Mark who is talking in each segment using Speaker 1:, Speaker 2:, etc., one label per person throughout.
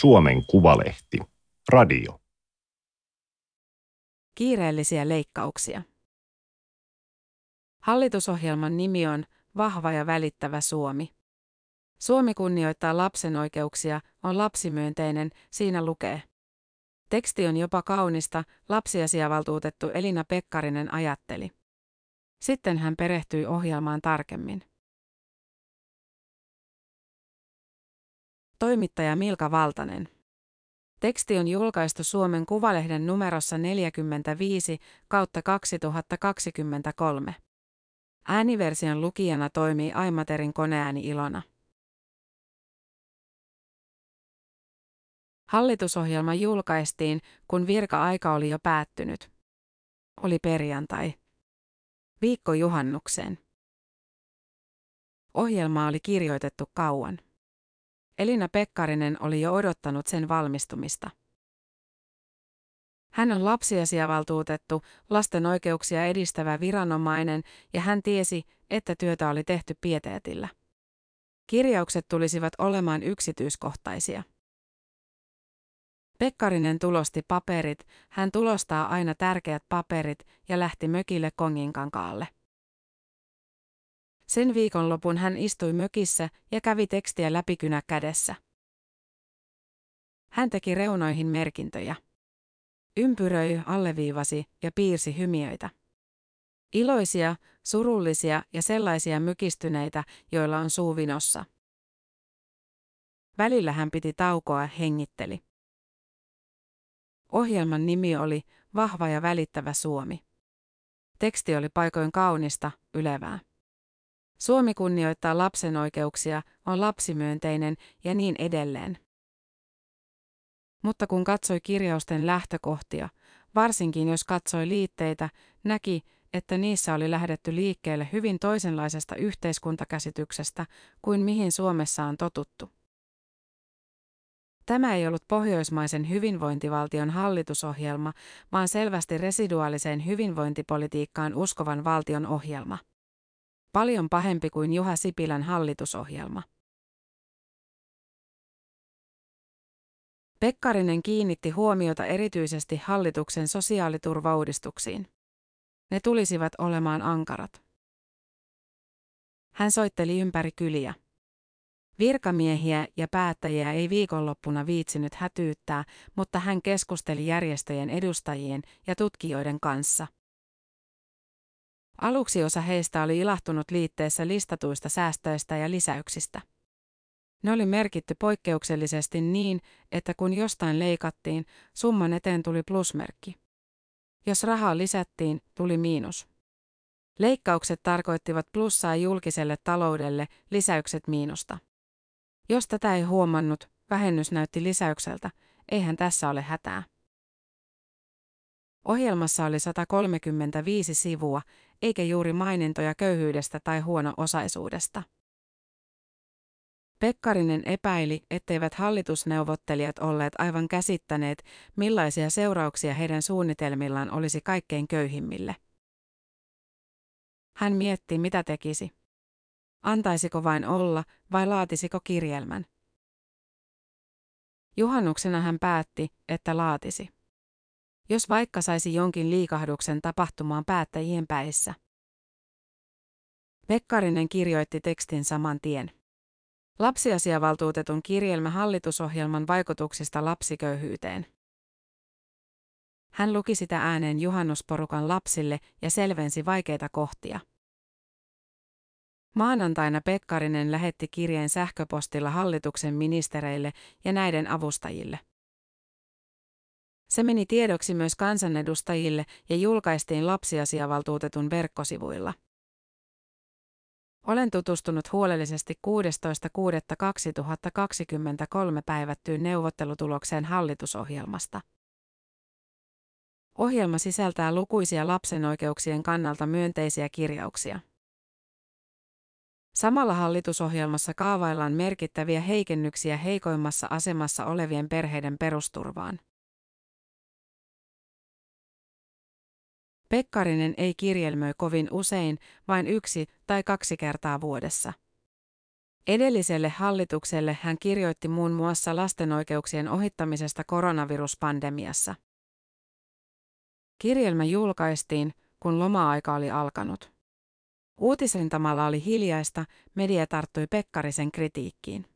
Speaker 1: Suomen Kuvalehti. Radio.
Speaker 2: Kiireellisiä leikkauksia. Hallitusohjelman nimi on Vahva ja välittävä Suomi. Suomi kunnioittaa lapsen oikeuksia, on lapsimyönteinen, siinä lukee. Teksti on jopa kaunista, lapsiasiavaltuutettu Elina Pekkarinen ajatteli. Sitten hän perehtyi ohjelmaan tarkemmin. Toimittaja Milka Valtanen. Teksti on julkaistu Suomen Kuvalehden numerossa 45 kautta 2023. Ääniversion lukijana toimii Aimaterin koneääni Ilona. Hallitusohjelma julkaistiin, kun virka-aika oli jo päättynyt. Oli perjantai. Viikko juhannukseen. Ohjelma oli kirjoitettu kauan. Elina Pekkarinen oli jo odottanut sen valmistumista. Hän on lapsiasiavaltuutettu, lasten oikeuksia edistävä viranomainen ja hän tiesi, että työtä oli tehty pieteetillä. Kirjaukset tulisivat olemaan yksityiskohtaisia. Pekkarinen tulosti paperit, hän tulostaa aina tärkeät paperit ja lähti mökille Konginkankaalle. Sen viikonlopun hän istui mökissä ja kävi tekstiä läpikynä kädessä. Hän teki reunoihin merkintöjä. Ympyröi, alleviivasi ja piirsi hymiöitä. Iloisia, surullisia ja sellaisia mykistyneitä, joilla on suu vinossa. Välillä hän piti taukoa hengitteli. Ohjelman nimi oli Vahva ja välittävä Suomi. Teksti oli paikoin kaunista, ylevää. Suomi kunnioittaa lapsen oikeuksia, on lapsimyönteinen ja niin edelleen. Mutta kun katsoi kirjausten lähtökohtia, varsinkin jos katsoi liitteitä, näki, että niissä oli lähdetty liikkeelle hyvin toisenlaisesta yhteiskuntakäsityksestä kuin mihin Suomessa on totuttu. Tämä ei ollut pohjoismaisen hyvinvointivaltion hallitusohjelma, vaan selvästi residuaaliseen hyvinvointipolitiikkaan uskovan valtion ohjelma. Paljon pahempi kuin Juha Sipilän hallitusohjelma. Pekkarinen kiinnitti huomiota erityisesti hallituksen sosiaaliturvauudistuksiin. Ne tulisivat olemaan ankarat. Hän soitteli ympäri kyliä. Virkamiehiä ja päättäjiä ei viikonloppuna viitsinyt hätyyttää, mutta hän keskusteli järjestöjen edustajien ja tutkijoiden kanssa. Aluksi osa heistä oli ilahtunut liitteessä listatuista säästöistä ja lisäyksistä. Ne oli merkitty poikkeuksellisesti niin, että kun jostain leikattiin, summan eteen tuli plusmerkki. Jos rahaa lisättiin, tuli miinus. Leikkaukset tarkoittivat plussaa julkiselle taloudelle, lisäykset miinusta. Jos tätä ei huomannut, vähennys näytti lisäykseltä, eihän tässä ole hätää. Ohjelmassa oli 135 sivua, eikä juuri mainintoja köyhyydestä tai huono-osaisuudesta. Pekkarinen epäili, etteivät hallitusneuvottelijat olleet aivan käsittäneet, millaisia seurauksia heidän suunnitelmillaan olisi kaikkein köyhimmille. Hän mietti, mitä tekisi. Antaisiko vain olla vai laatisiko kirjelmän? Juhannuksena hän päätti, että laatisi. Jos vaikka saisi jonkin liikahduksen tapahtumaan päättäjien päissä. Pekkarinen kirjoitti tekstin saman tien. Lapsiasiavaltuutetun kirjelmä hallitusohjelman vaikutuksista lapsiköyhyyteen. Hän luki sitä ääneen juhannusporukan lapsille ja selvensi vaikeita kohtia. Maanantaina Pekkarinen lähetti kirjeen sähköpostilla hallituksen ministereille ja näiden avustajille. Se meni tiedoksi myös kansanedustajille ja julkaistiin lapsiasiavaltuutetun verkkosivuilla. Olen tutustunut huolellisesti 16.6.2023 päivättyyn neuvottelutulokseen hallitusohjelmasta. Ohjelma sisältää lukuisia lapsen oikeuksien kannalta myönteisiä kirjauksia. Samalla hallitusohjelmassa kaavaillaan merkittäviä heikennyksiä heikoimmassa asemassa olevien perheiden perusturvaan. Pekkarinen ei kirjelmöi kovin usein, vain yksi tai kaksi kertaa vuodessa. Edelliselle hallitukselle hän kirjoitti muun muassa lasten oikeuksien ohittamisesta koronaviruspandemiassa. Kirjelmä julkaistiin, kun loma-aika oli alkanut. Uutisentamalla oli hiljaista, media tarttui Pekkarisen kritiikkiin.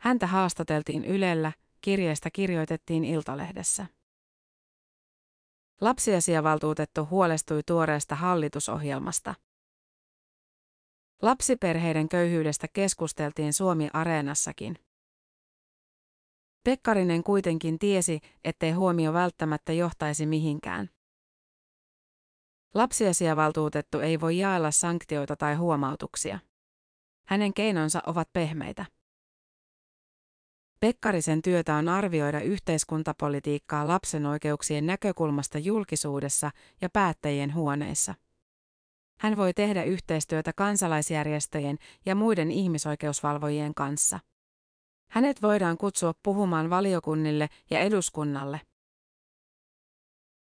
Speaker 2: Häntä haastateltiin Ylellä, kirjeestä kirjoitettiin Iltalehdessä. Lapsiasiavaltuutettu huolestui tuoreesta hallitusohjelmasta. Lapsiperheiden köyhyydestä keskusteltiin Suomi-areenassakin. Pekkarinen kuitenkin tiesi, ettei huomio välttämättä johtaisi mihinkään. Lapsiasiavaltuutettu ei voi jaella sanktioita tai huomautuksia. Hänen keinonsa ovat pehmeitä. Pekkarisen työtä on arvioida yhteiskuntapolitiikkaa lapsen oikeuksien näkökulmasta julkisuudessa ja päättäjien huoneissa. Hän voi tehdä yhteistyötä kansalaisjärjestöjen ja muiden ihmisoikeusvalvojien kanssa. Hänet voidaan kutsua puhumaan valiokunnille ja eduskunnalle.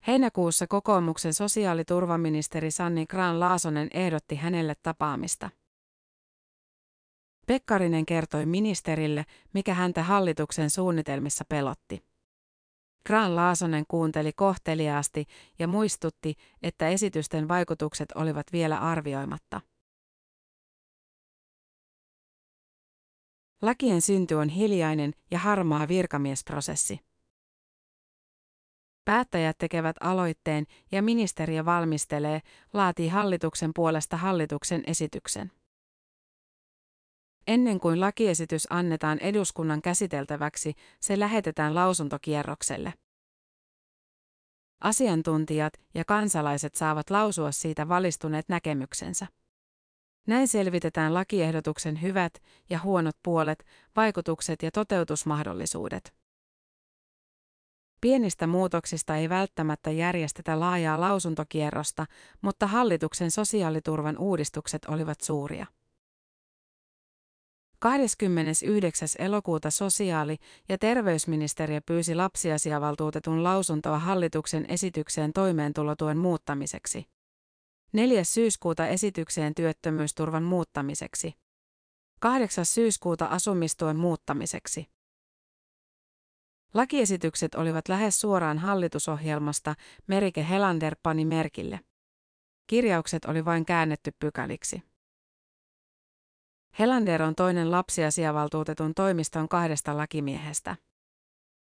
Speaker 2: Heinäkuussa kokoomuksen sosiaaliturvaministeri Sanni Graan Laasonen ehdotti hänelle tapaamista. Pekkarinen kertoi ministerille, mikä häntä hallituksen suunnitelmissa pelotti. Graan Laasonen kuunteli kohteliaasti ja muistutti, että esitysten vaikutukset olivat vielä arvioimatta. Lakien synty on hiljainen ja harmaa virkamiesprosessi. Päättäjät tekevät aloitteen ja ministeriö valmistelee, laatii hallituksen puolesta hallituksen esityksen. Ennen kuin lakiesitys annetaan eduskunnan käsiteltäväksi, se lähetetään lausuntokierrokselle. Asiantuntijat ja kansalaiset saavat lausua siitä valistuneet näkemyksensä. Näin selvitetään lakiehdotuksen hyvät ja huonot puolet, vaikutukset ja toteutusmahdollisuudet. Pienistä muutoksista ei välttämättä järjestetä laajaa lausuntokierrosta, mutta hallituksen sosiaaliturvan uudistukset olivat suuria. 29. elokuuta sosiaali- ja terveysministeriö pyysi lapsiasiavaltuutetun lausuntoa hallituksen esitykseen toimeentulotuen muuttamiseksi. 4. syyskuuta esitykseen työttömyysturvan muuttamiseksi. 8. syyskuuta asumistuen muuttamiseksi. Lakiesitykset olivat lähes suoraan hallitusohjelmasta, Merike Helander pani merkille. Kirjaukset oli vain käännetty pykäliksi. Helander on toinen lapsiasiavaltuutetun toimiston kahdesta lakimiehestä.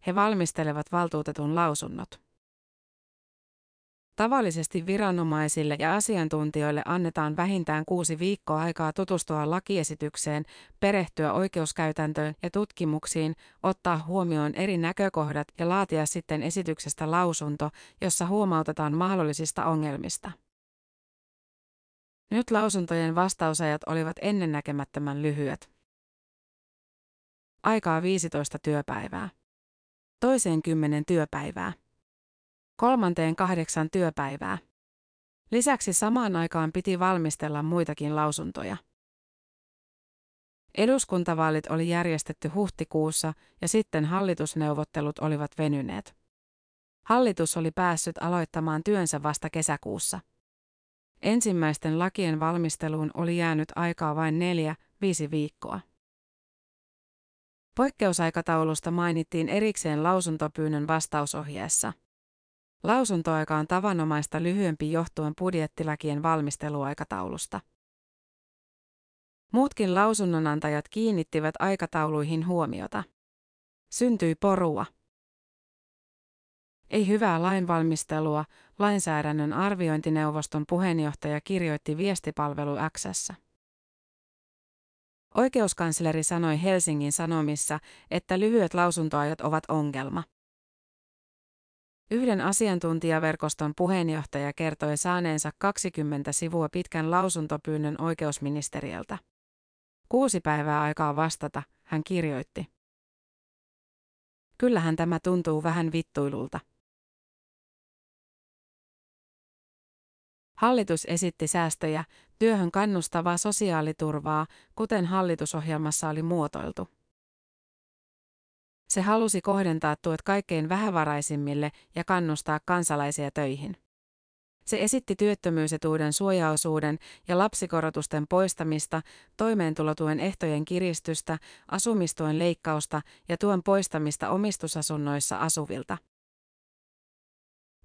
Speaker 2: He valmistelevat valtuutetun lausunnot. Tavallisesti viranomaisille ja asiantuntijoille annetaan vähintään kuusi viikkoa aikaa tutustua lakiesitykseen, perehtyä oikeuskäytäntöön ja tutkimuksiin, ottaa huomioon eri näkökohdat ja laatia sitten esityksestä lausunto, jossa huomautetaan mahdollisista ongelmista. Nyt lausuntojen vastausajat olivat ennennäkemättömän lyhyet. Aikaa 15 työpäivää. Toiseen kymmenen työpäivää. Kolmanteen kahdeksan työpäivää. Lisäksi samaan aikaan piti valmistella muitakin lausuntoja. Eduskuntavaalit oli järjestetty huhtikuussa ja sitten hallitusneuvottelut olivat venyneet. Hallitus oli päässyt aloittamaan työnsä vasta kesäkuussa. Ensimmäisten lakien valmisteluun oli jäänyt aikaa vain neljä, viisi viikkoa. Poikkeusaikataulusta mainittiin erikseen lausuntopyynnön vastausohjeessa. Lausuntoaika on tavanomaista lyhyempi johtuen budjettilakien valmisteluaikataulusta. Muutkin lausunnonantajat kiinnittivät aikatauluihin huomiota. Syntyi porua. Ei hyvää lainvalmistelua, lainsäädännön arviointineuvoston puheenjohtaja kirjoitti viestipalvelu Xssä. Oikeuskansleri sanoi Helsingin Sanomissa, että lyhyet lausuntoajat ovat ongelma. Yhden asiantuntijaverkoston puheenjohtaja kertoi saaneensa 20 sivua pitkän lausuntopyynnön oikeusministeriöltä. Kuusi päivää aikaa vastata, hän kirjoitti. Kyllähän tämä tuntuu vähän vittuilulta. Hallitus esitti säästöjä, työhön kannustavaa sosiaaliturvaa, kuten hallitusohjelmassa oli muotoiltu. Se halusi kohdentaa tuet kaikkein vähävaraisimmille ja kannustaa kansalaisia töihin. Se esitti työttömyysetuuden suojaosuuden ja lapsikorotusten poistamista, toimeentulotuen ehtojen kiristystä, asumistuen leikkausta ja tuen poistamista omistusasunnoissa asuvilta.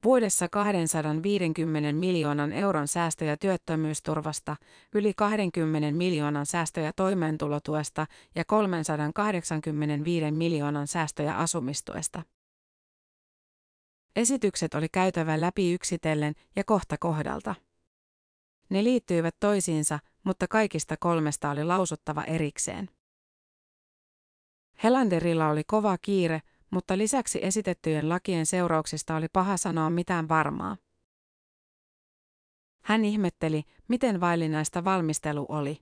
Speaker 2: Vuodessa 250 miljoonan euron säästöjä työttömyysturvasta, yli 20 miljoonan säästöjä toimeentulotuesta ja 385 miljoonan säästöjä asumistuesta. Esitykset oli käytävä läpi yksitellen ja kohta kohdalta. Ne liittyivät toisiinsa, mutta kaikista kolmesta oli lausuttava erikseen. Helanderilla oli kova kiire, mutta lisäksi esitettyjen lakien seurauksista oli paha sanoa mitään varmaa. Hän ihmetteli, miten vaillinaista valmistelu oli.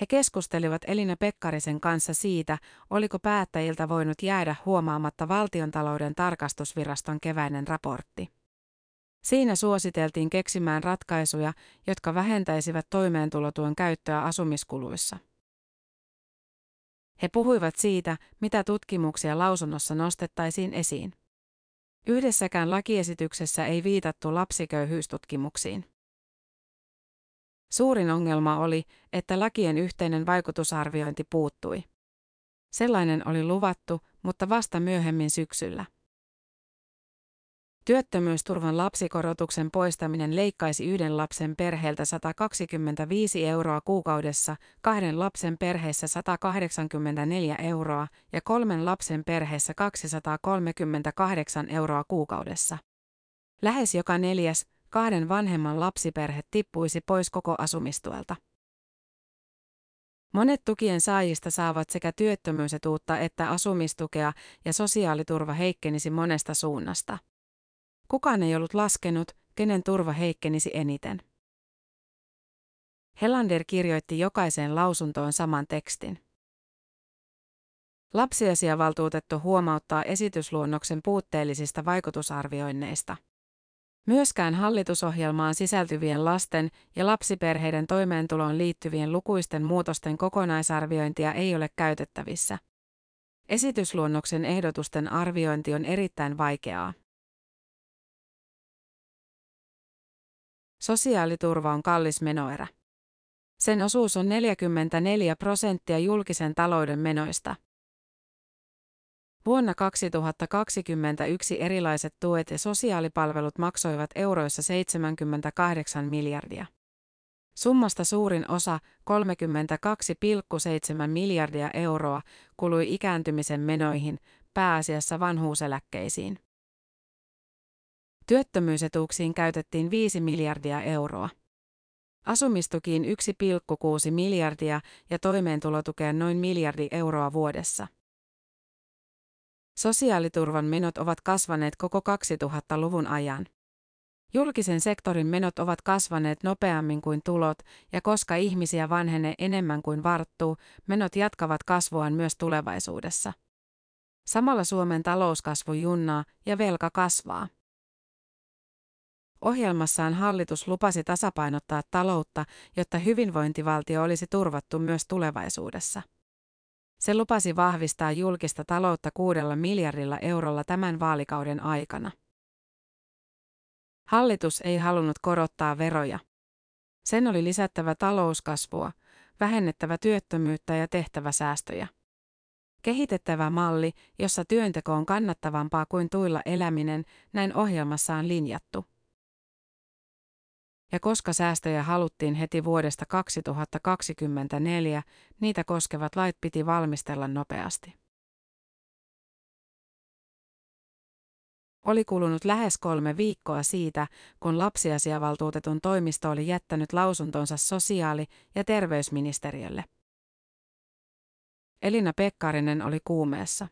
Speaker 2: He keskustelivat Elina Pekkarisen kanssa siitä, oliko päättäjiltä voinut jäädä huomaamatta valtiontalouden tarkastusviraston keväinen raportti. Siinä suositeltiin keksimään ratkaisuja, jotka vähentäisivät toimeentulotuen käyttöä asumiskuluissa. He puhuivat siitä, mitä tutkimuksia lausunnossa nostettaisiin esiin. Yhdessäkään lakiesityksessä ei viitattu lapsiköyhyystutkimuksiin. Suurin ongelma oli, että lakien yhteinen vaikutusarviointi puuttui. Sellainen oli luvattu, mutta vasta myöhemmin syksyllä. Työttömyysturvan lapsikorotuksen poistaminen leikkaisi yhden lapsen perheeltä 125 euroa kuukaudessa, kahden lapsen perheessä 184 euroa ja kolmen lapsen perheessä 238 euroa kuukaudessa. Lähes joka neljäs, kahden vanhemman lapsiperhe tippuisi pois koko asumistuelta. Monet tukien saajista saavat sekä työttömyysetuutta että asumistukea ja sosiaaliturva heikkenisi monesta suunnasta. Kukaan ei ollut laskenut, kenen turva heikkenisi eniten. Helander kirjoitti jokaiseen lausuntoon saman tekstin. Lapsiasiavaltuutettu huomauttaa esitysluonnoksen puutteellisista vaikutusarvioinneista. Myöskään hallitusohjelmaan sisältyvien lasten ja lapsiperheiden toimeentuloon liittyvien lukuisten muutosten kokonaisarviointia ei ole käytettävissä. Esitysluonnoksen ehdotusten arviointi on erittäin vaikeaa. Sosiaaliturva on kallis menoerä. Sen osuus on 44 prosenttia julkisen talouden menoista. Vuonna 2021 erilaiset tuet ja sosiaalipalvelut maksoivat euroissa 78 miljardia. Summasta suurin osa, 32,7 miljardia euroa, kului ikääntymisen menoihin, pääasiassa vanhuuseläkkeisiin. Työttömyysetuuksiin käytettiin 5 miljardia euroa. Asumistukiin 1,6 miljardia ja toimeentulotukeen noin miljardi euroa vuodessa. Sosiaaliturvan menot ovat kasvaneet koko 2000-luvun ajan. Julkisen sektorin menot ovat kasvaneet nopeammin kuin tulot, ja koska ihmisiä vanhenee enemmän kuin varttuu, menot jatkavat kasvuaan myös tulevaisuudessa. Samalla Suomen talouskasvu junnaa ja velka kasvaa. Ohjelmassaan hallitus lupasi tasapainottaa taloutta, jotta hyvinvointivaltio olisi turvattu myös tulevaisuudessa. Se lupasi vahvistaa julkista taloutta kuudella miljardilla eurolla tämän vaalikauden aikana. Hallitus ei halunnut korottaa veroja. Sen oli lisättävä talouskasvua, vähennettävä työttömyyttä ja tehtävä säästöjä. Kehitettävä malli, jossa työnteko on kannattavampaa kuin tuilla eläminen, näin ohjelmassa on linjattu ja koska säästöjä haluttiin heti vuodesta 2024, niitä koskevat lait piti valmistella nopeasti. Oli kulunut lähes kolme viikkoa siitä, kun lapsiasiavaltuutetun toimisto oli jättänyt lausuntonsa sosiaali- ja terveysministeriölle. Elina Pekkarinen oli kuumeessa.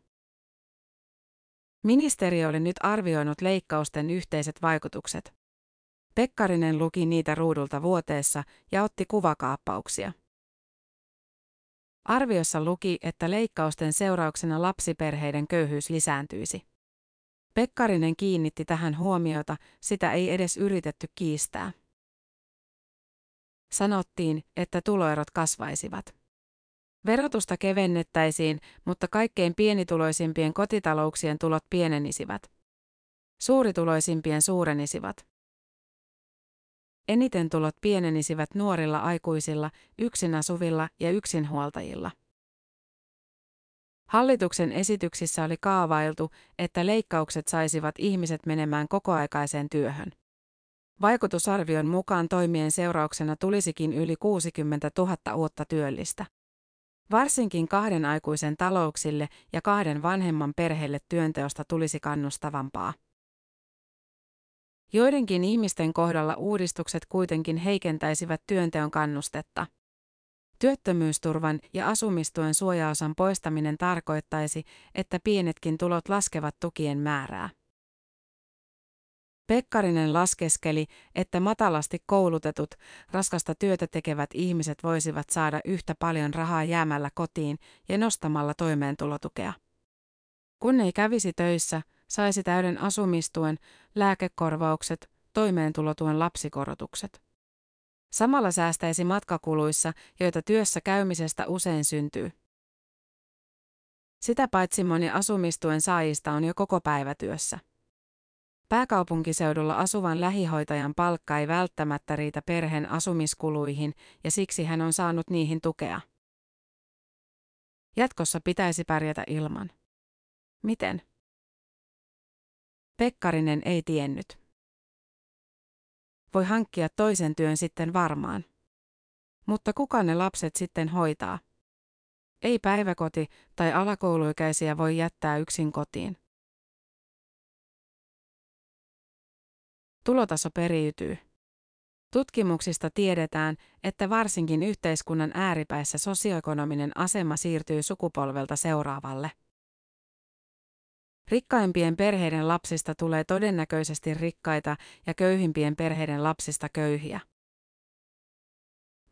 Speaker 2: Ministeriö oli nyt arvioinut leikkausten yhteiset vaikutukset. Pekkarinen luki niitä ruudulta vuoteessa ja otti kuvakaappauksia. Arviossa luki, että leikkausten seurauksena lapsiperheiden köyhyys lisääntyisi. Pekkarinen kiinnitti tähän huomiota, sitä ei edes yritetty kiistää. Sanottiin, että tuloerot kasvaisivat. Verotusta kevennettäisiin, mutta kaikkein pienituloisimpien kotitalouksien tulot pienenisivät. Suurituloisimpien suurenisivat. Eniten tulot pienenisivät nuorilla aikuisilla, yksin asuvilla ja yksinhuoltajilla. Hallituksen esityksissä oli kaavailtu, että leikkaukset saisivat ihmiset menemään kokoaikaiseen työhön. Vaikutusarvion mukaan toimien seurauksena tulisikin yli 60 000 uutta työllistä. Varsinkin kahden aikuisen talouksille ja kahden vanhemman perheille työnteosta tulisi kannustavampaa. Joidenkin ihmisten kohdalla uudistukset kuitenkin heikentäisivät työnteon kannustetta. Työttömyysturvan ja asumistuen suojaosan poistaminen tarkoittaisi, että pienetkin tulot laskevat tukien määrää. Pekkarinen laskeskeli, että matalasti koulutetut, raskasta työtä tekevät ihmiset voisivat saada yhtä paljon rahaa jäämällä kotiin ja nostamalla toimeentulotukea. Kun ei kävisi töissä, saisi täyden asumistuen, lääkekorvaukset, toimeentulotuen lapsikorotukset. Samalla säästäisi matkakuluissa, joita työssä käymisestä usein syntyy. Sitä paitsi moni asumistuen saajista on jo koko päivätyössä. Pääkaupunkiseudulla asuvan lähihoitajan palkka ei välttämättä riitä perheen asumiskuluihin ja siksi hän on saanut niihin tukea. Jatkossa pitäisi pärjätä ilman. Miten? Pekkarinen ei tiennyt. Voi hankkia toisen työn sitten varmaan. Mutta kuka ne lapset sitten hoitaa? Ei päiväkoti tai alakouluikäisiä voi jättää yksin kotiin. Tulotaso periytyy. Tutkimuksista tiedetään, että varsinkin yhteiskunnan ääripäissä sosioekonominen asema siirtyy sukupolvelta seuraavalle. Rikkaimpien perheiden lapsista tulee todennäköisesti rikkaita ja köyhimpien perheiden lapsista köyhiä.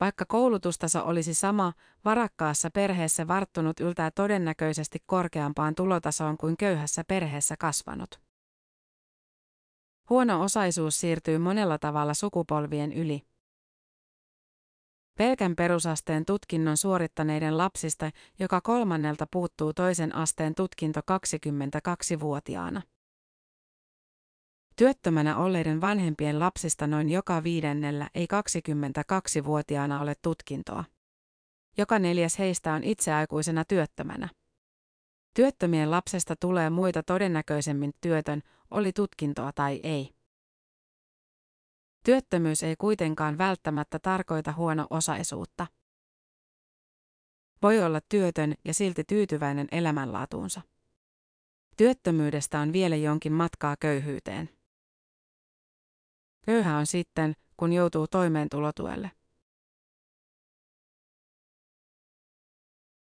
Speaker 2: Vaikka koulutustaso olisi sama, varakkaassa perheessä varttunut yltää todennäköisesti korkeampaan tulotasoon kuin köyhässä perheessä kasvanut. Huono osaisuus siirtyy monella tavalla sukupolvien yli. Pelkän perusasteen tutkinnon suorittaneiden lapsista joka kolmannelta puuttuu toisen asteen tutkinto 22-vuotiaana. Työttömänä olleiden vanhempien lapsista noin joka viidennellä ei 22-vuotiaana ole tutkintoa. Joka neljäs heistä on itseaikuisena työttömänä. Työttömien lapsesta tulee muita todennäköisemmin työtön, oli tutkintoa tai ei. Työttömyys ei kuitenkaan välttämättä tarkoita huono-osaisuutta. Voi olla työtön ja silti tyytyväinen elämänlaatuunsa. Työttömyydestä on vielä jonkin matkaa köyhyyteen. Köyhä on sitten, kun joutuu toimeentulotuelle.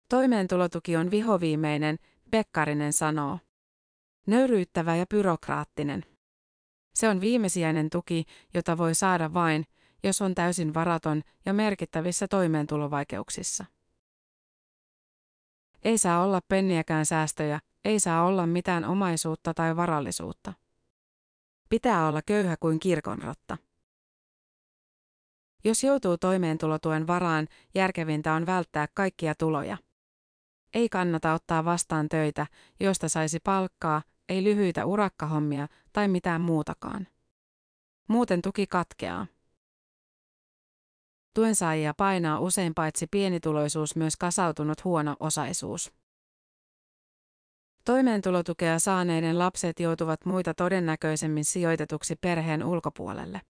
Speaker 2: Toimeentulotuki on vihoviimeinen, Pekkarinen sanoo. Nöyryyttävä ja byrokraattinen. Se on viimesijainen tuki, jota voi saada vain, jos on täysin varaton ja merkittävissä toimeentulovaikeuksissa. Ei saa olla penniäkään säästöjä, ei saa olla mitään omaisuutta tai varallisuutta. Pitää olla köyhä kuin kirkonrotta. Jos joutuu toimeentulotuen varaan, järkevintä on välttää kaikkia tuloja. Ei kannata ottaa vastaan töitä, joista saisi palkkaa, ei lyhyitä urakkahommia tai mitään muutakaan. Muuten tuki katkeaa. Tuensaajia painaa usein paitsi pienituloisuus myös kasautunut huono osaisuus. Toimeentulotukea saaneiden lapset joutuvat muita todennäköisemmin sijoitetuksi perheen ulkopuolelle.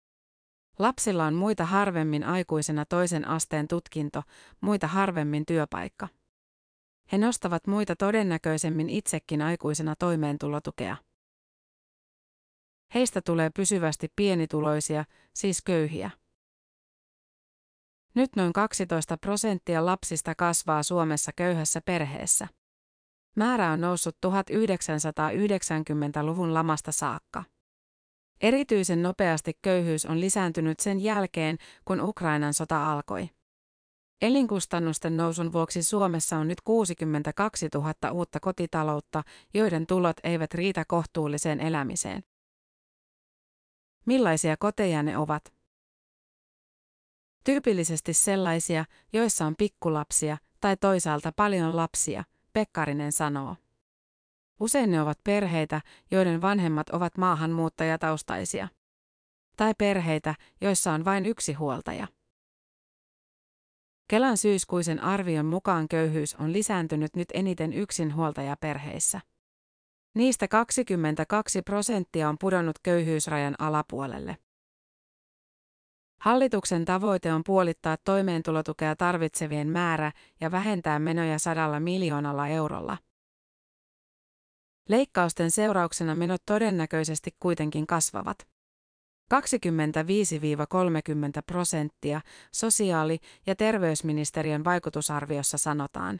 Speaker 2: Lapsilla on muita harvemmin aikuisena toisen asteen tutkinto, muita harvemmin työpaikka. He nostavat muita todennäköisemmin itsekin aikuisena toimeentulotukea. Heistä tulee pysyvästi pienituloisia, siis köyhiä. Nyt noin 12 prosenttia lapsista kasvaa Suomessa köyhässä perheessä. Määrä on noussut 1990-luvun lamasta saakka. Erityisen nopeasti köyhyys on lisääntynyt sen jälkeen, kun Ukrainan sota alkoi. Elinkustannusten nousun vuoksi Suomessa on nyt 62 000 uutta kotitaloutta, joiden tulot eivät riitä kohtuulliseen elämiseen. Millaisia koteja ne ovat? Tyypillisesti sellaisia, joissa on pikkulapsia tai toisaalta paljon lapsia, Pekkarinen sanoo. Usein ne ovat perheitä, joiden vanhemmat ovat maahanmuuttajataustaisia. Tai perheitä, joissa on vain yksi huoltaja. Kelan syyskuisen arvion mukaan köyhyys on lisääntynyt nyt eniten yksinhuoltajaperheissä. Niistä 22 prosenttia on pudonnut köyhyysrajan alapuolelle. Hallituksen tavoite on puolittaa toimeentulotukea tarvitsevien määrä ja vähentää menoja sadalla miljoonalla eurolla. Leikkausten seurauksena menot todennäköisesti kuitenkin kasvavat. 25-30 prosenttia sosiaali- ja terveysministeriön vaikutusarviossa sanotaan.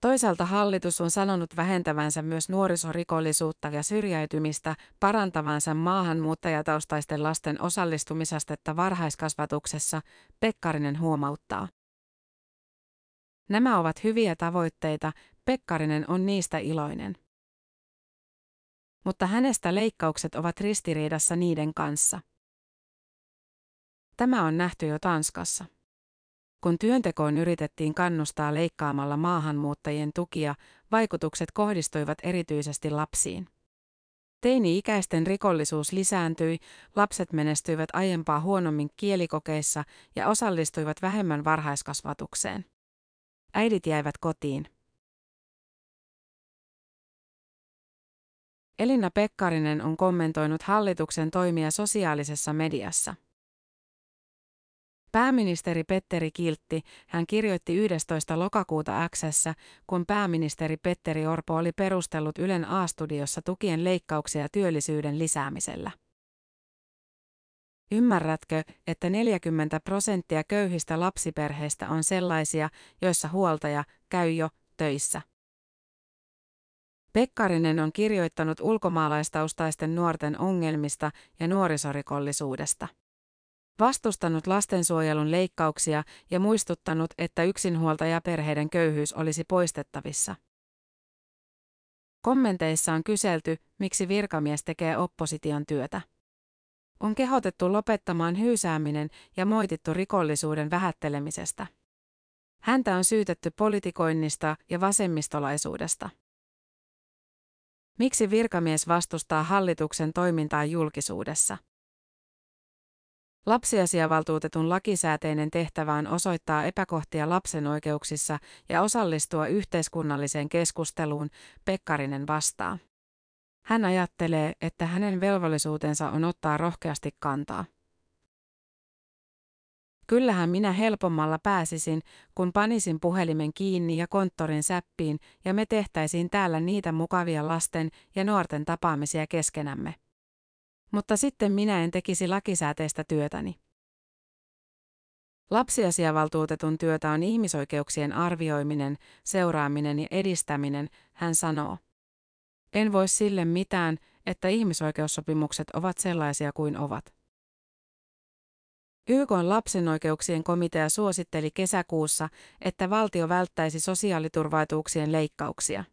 Speaker 2: Toisaalta hallitus on sanonut vähentävänsä myös nuorisorikollisuutta ja syrjäytymistä, parantavansa maahanmuuttajataustaisten lasten osallistumisastetta varhaiskasvatuksessa, Pekkarinen huomauttaa. Nämä ovat hyviä tavoitteita, Pekkarinen on niistä iloinen. Mutta hänestä leikkaukset ovat ristiriidassa niiden kanssa. Tämä on nähty jo Tanskassa. Kun työntekoon yritettiin kannustaa leikkaamalla maahanmuuttajien tukia, vaikutukset kohdistuivat erityisesti lapsiin. Teini-ikäisten rikollisuus lisääntyi, lapset menestyivät aiempaa huonommin kielikokeissa ja osallistuivat vähemmän varhaiskasvatukseen. Äidit jäivät kotiin. Elina Pekkarinen on kommentoinut hallituksen toimia sosiaalisessa mediassa. Pääministeri Petteri Kiltti, hän kirjoitti 11. lokakuuta Xssä, kun pääministeri Petteri Orpo oli perustellut Ylen A-studiossa tukien leikkauksia työllisyyden lisäämisellä. Ymmärrätkö, että 40 prosenttia köyhistä lapsiperheistä on sellaisia, joissa huoltaja käy jo töissä? Pekkarinen on kirjoittanut ulkomaalaistaustaisten nuorten ongelmista ja nuorisorikollisuudesta. Vastustanut lastensuojelun leikkauksia ja muistuttanut, että yksinhuoltajaperheiden köyhyys olisi poistettavissa. Kommenteissa on kyselty, miksi virkamies tekee opposition työtä. On kehotettu lopettamaan hyysääminen ja moitittu rikollisuuden vähättelemisestä. Häntä on syytetty politikoinnista ja vasemmistolaisuudesta. Miksi virkamies vastustaa hallituksen toimintaa julkisuudessa? Lapsiasiavaltuutetun lakisääteinen tehtävä on osoittaa epäkohtia lapsen oikeuksissa ja osallistua yhteiskunnalliseen keskusteluun, Pekkarinen vastaa. Hän ajattelee, että hänen velvollisuutensa on ottaa rohkeasti kantaa. Kyllähän minä helpommalla pääsisin, kun panisin puhelimen kiinni ja konttorin säppiin ja me tehtäisiin täällä niitä mukavia lasten ja nuorten tapaamisia keskenämme. Mutta sitten minä en tekisi lakisääteistä työtäni. Lapsiasiavaltuutetun työtä on ihmisoikeuksien arvioiminen, seuraaminen ja edistäminen, hän sanoo. En voi sille mitään, että ihmisoikeussopimukset ovat sellaisia kuin ovat. YK lapsen oikeuksien komitea suositteli kesäkuussa, että valtio välttäisi sosiaaliturvaituuksien leikkauksia.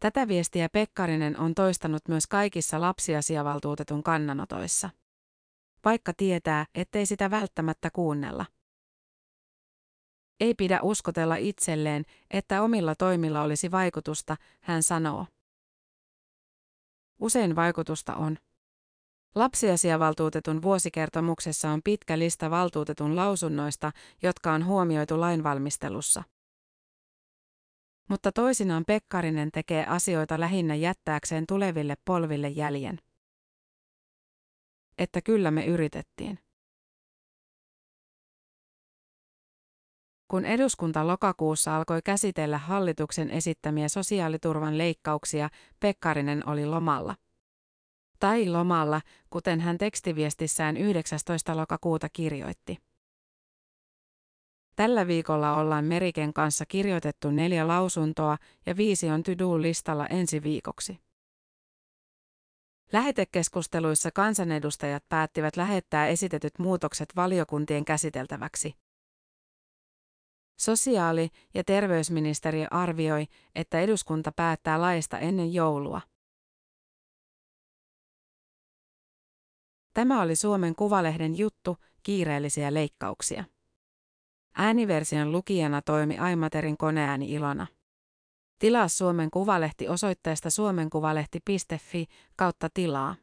Speaker 2: Tätä viestiä Pekkarinen on toistanut myös kaikissa lapsiasiavaltuutetun kannanotoissa. Vaikka tietää, ettei sitä välttämättä kuunnella. Ei pidä uskotella itselleen, että omilla toimilla olisi vaikutusta, hän sanoo. Usein vaikutusta on. Lapsiasiavaltuutetun vuosikertomuksessa on pitkä lista valtuutetun lausunnoista, jotka on huomioitu lainvalmistelussa. Mutta toisinaan Pekkarinen tekee asioita lähinnä jättääkseen tuleville polville jäljen. Että kyllä me yritettiin. Kun eduskunta lokakuussa alkoi käsitellä hallituksen esittämiä sosiaaliturvan leikkauksia, Pekkarinen oli lomalla. Tai lomalla, kuten hän tekstiviestissään 19. lokakuuta kirjoitti. Tällä viikolla ollaan Meriken kanssa kirjoitettu neljä lausuntoa ja viisi on to-do-listalla ensi viikoksi. Lähetekeskusteluissa kansanedustajat päättivät lähettää esitetyt muutokset valiokuntien käsiteltäväksi. Sosiaali- ja terveysministeriö arvioi, että eduskunta päättää laista ennen joulua. Tämä oli Suomen Kuvalehden juttu, kiireellisiä leikkauksia. Ääniversion lukijana toimi Aimaterin koneääni Ilona. Tilaa Suomen Kuvalehti osoitteesta suomenkuvalehti.fi kautta tilaa.